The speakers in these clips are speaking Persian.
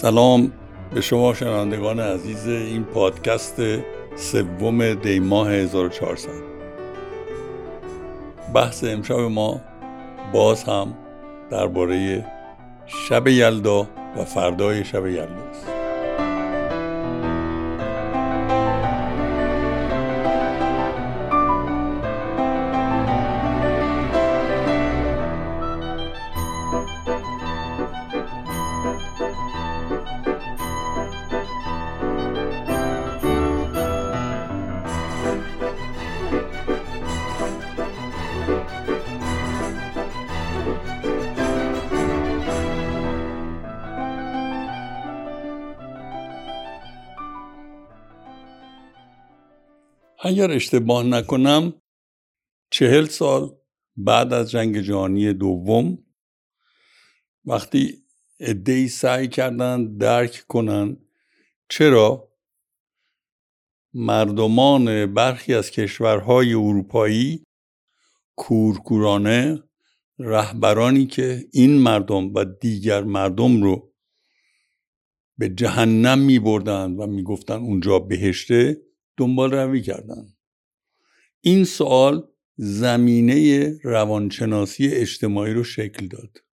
سلام به شما شنوندگان عزیز این پادکست سوم دی ماه 1400 بحث امشب ما باز هم درباره شب یلدا و فردای شب یلدا است. اگر اشتباه نکنم چهل سال بعد از جنگ جهانی دوم وقتی ادهی سعی کردند درک کنند چرا مردمان برخی از کشورهای اروپایی کورکورانه رهبرانی که این مردم و دیگر مردم رو به جهنم می بردن و می اونجا بهشته دنبال روی کردن. این سوال زمینه روانشناسی اجتماعی رو شکل داد.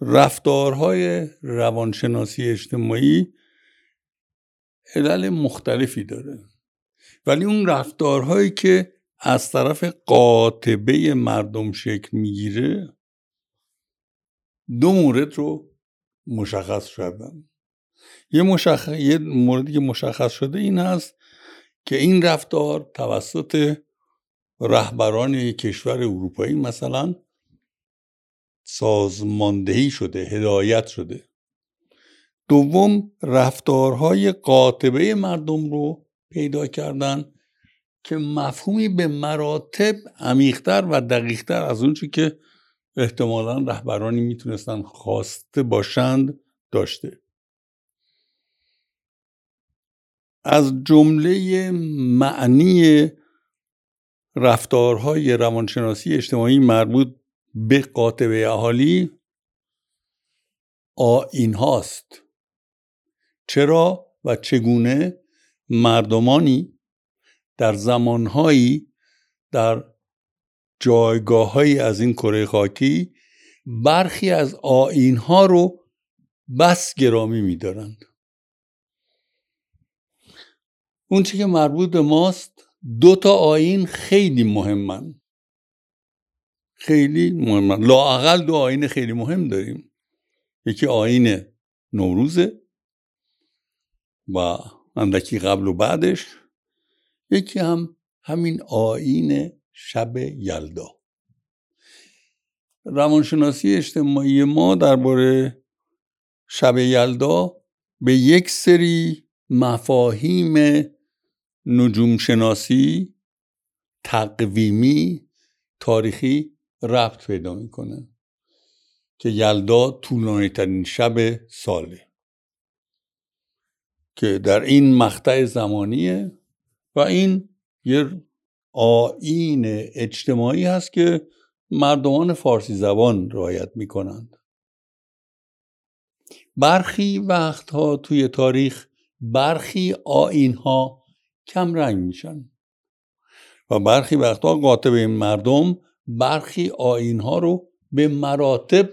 رفتارهای روانشناسی اجتماعی علل مختلفی داره. ولی اون رفتارهایی که از طرف قاطبه مردم شکل می‌گیره دو مورد رو مشخص شدن یه, مشخ... یه موردی که مشخص شده این هست که این رفتار توسط رهبران کشور اروپایی مثلا سازماندهی شده هدایت شده. دوم رفتارهای قاطبه مردم رو پیدا کردن که مفهومی به مراتب عمیقتر و دقیقتر از اونچه که احتمالا رهبرانی می‌تونستن خواسته باشند داشته. از جمله معنی رفتارهای روانشناسی اجتماعی مربوط به قاطبه اهالی آین هاست. چرا و چگونه مردمانی در زمانهایی در جایگاههایی از این کره خاکی برخی از آین ها رو بس گرامی میدارند. اون که مربوط به ماست دو تا آین خیلی مهمن. خیلی مهمن. لاقل دو آین خیلی مهم داریم. یکی آین نوروزه و اندکی قبل و بعدش. یکی هم همین آین شب یلدا. روانشناسی اجتماعی ما درباره شب یلدا به یک سری مفاهیم نجوم شناسی تقویمی تاریخی ربط پیدا می‌کنه که یلدا طولانی ترین شب ساله که در این مقطع زمانیه و این یه آین اجتماعی هست که مردمان فارسی زبان رعایت می‌کنند. برخی وقتها توی تاریخ برخی آین ها کم رنگ میشن و برخی وقتا قاطبه مردم برخی آین رو به مراتب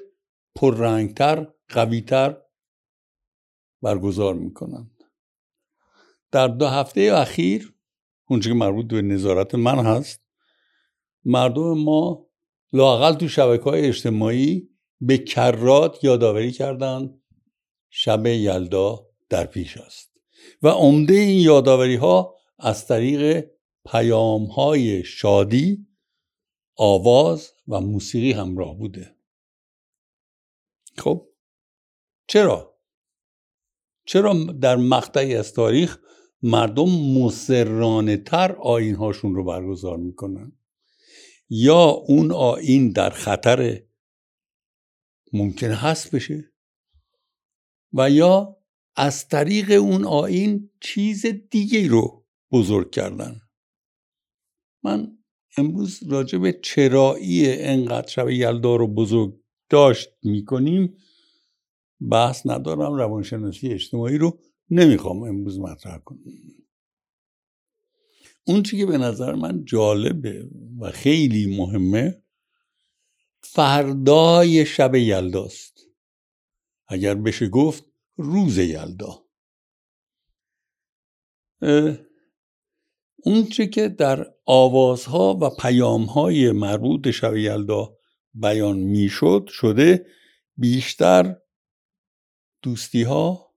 پررنگتر قویتر برگزار می‌کنند. در دو هفته اخیر اونچه که مربوط به نظارت من هست مردم ما لاقل تو شبکه های اجتماعی به کرات یادآوری کردند شب یلدا در پیش است. و عمده این یادآوری ها از طریق پیام های شادی آواز و موسیقی همراه بوده. خب. چرا؟ چرا در مقطعی از تاریخ مردم مسررانه تر آین هاشون رو برگزار می‌کنن؟ یا اون آین در خطر ممکن هست بشه؟ و یا از طریق اون آین چیز دیگه رو بزرگ کردن. من امروز راجع به چرایی انقدر شب یلدا رو بزرگ داشت می‌کنیم بحث ندارم روانشناسی اجتماعی رو نمی‌خوام امروز مطرح کنم. اون چی که به نظر من جالبه و خیلی مهمه فردای شب یلداست. اگر بشه گفت روز یلدا. اونچه که در آوازها و پیامهای مربوط به شب یلدا بیان می‌شد شده بیشتر دوستی ها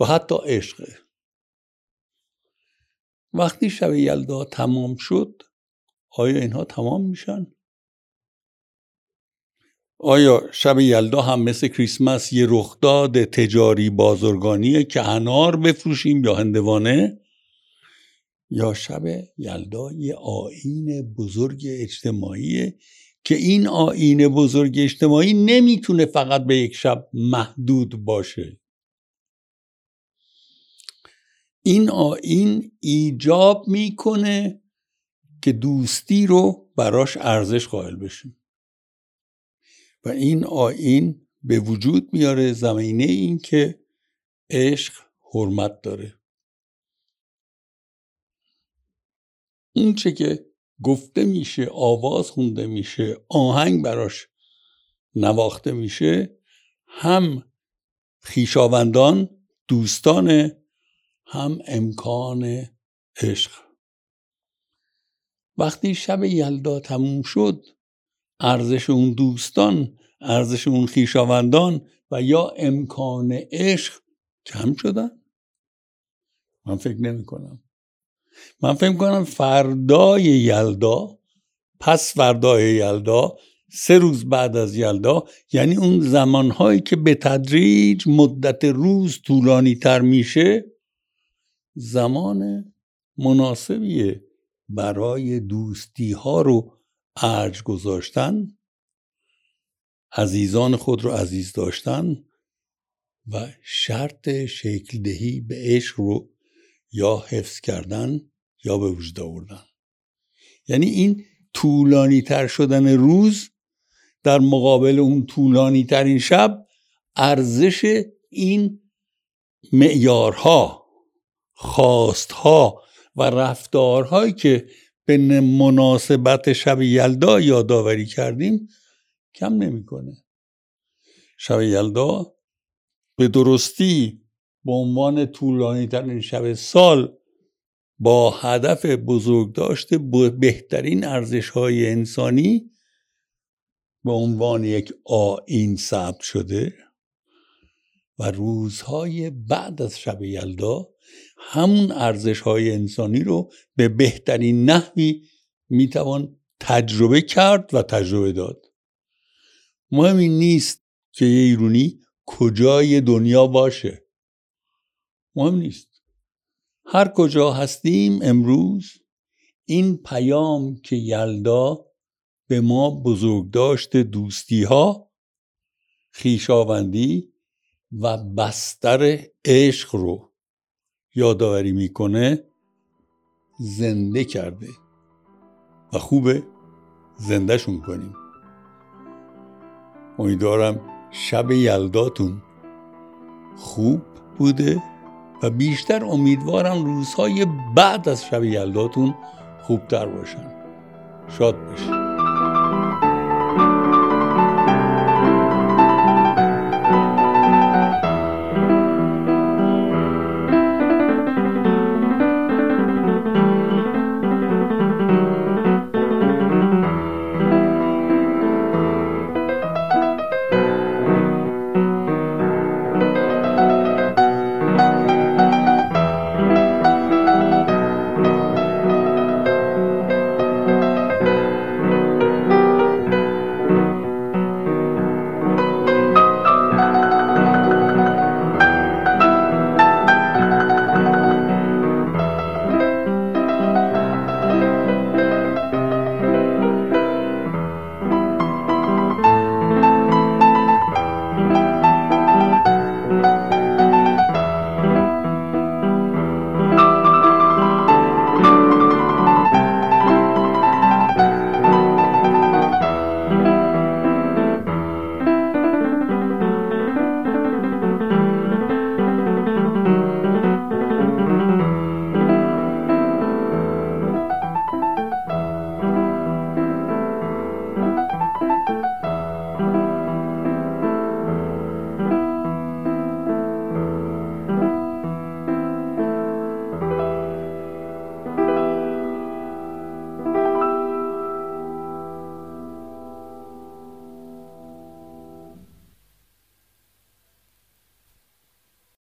و حتی عشقه وقتی شب یلدا تمام شد آیا اینها تمام میشن؟ آیا شب یلدا هم مثل کریسمس یه رخداد تجاری بازرگانیه که انار بفروشیم یا هندوانه؟ یا شب یلدا یه آین بزرگ اجتماعیه که این آین بزرگ اجتماعی نمی‌تونه فقط به یک شب محدود باشه این آین ایجاب می‌کنه که دوستی رو براش ارزش قائل بشیم و این آین به وجود میاره زمینه این که عشق حرمت داره. اون چه که گفته میشه آواز خونده میشه آهنگ براش نواخته میشه هم خیشاوندان دوستان هم امکان عشق. وقتی شب یلدا تموم شد ارزش اون دوستان ارزش اون خیشاوندان و یا امکان عشق کم شدن؟ من فکر نمی کنم. من فکر کنم فردای یلدا پس فردای یلدا سه روز بعد از یلدا یعنی اون زمانهایی که به تدریج مدت روز طولانی تر میشه زمان مناسبیه برای دوستی ها رو ارج گذاشتن عزیزان خود رو عزیز داشتن و شرط شکل دهی به عشق رو یا حفظ کردن یا به وجود آوردن. یعنی این طولانی تر شدن روز در مقابل اون طولانی ترین شب ارزش این معیارها خواستها و رفتارهایی که به مناسبت شب یلدا یادآوری کردیم کم نمی‌کنه. شب یلدا به درستی به عنوان طولانی ترین شب سال با هدف بزرگ داشته بهترین ارزش های انسانی به عنوان یک آین ثبت شده و روزهای بعد از شب یلدا همون ارزش های انسانی رو به بهترین نحوی می‌توان تجربه کرد و تجربه داد. مهم این نیست که یه ایرونی کجای دنیا باشه. مهم نیست. هر کجا هستیم امروز این پیام که یلدا به ما بزرگ داشته دوستی ها خیشاوندی و بستر عشق رو یادآوری می‌کنه زنده کرده. و خوبه زندهشون کنیم. امیدوارم شب یلداتون خوب بوده و بیشتر امیدوارم روزهای بعد از شب یلداتون خوبتر باشن. شاد باشید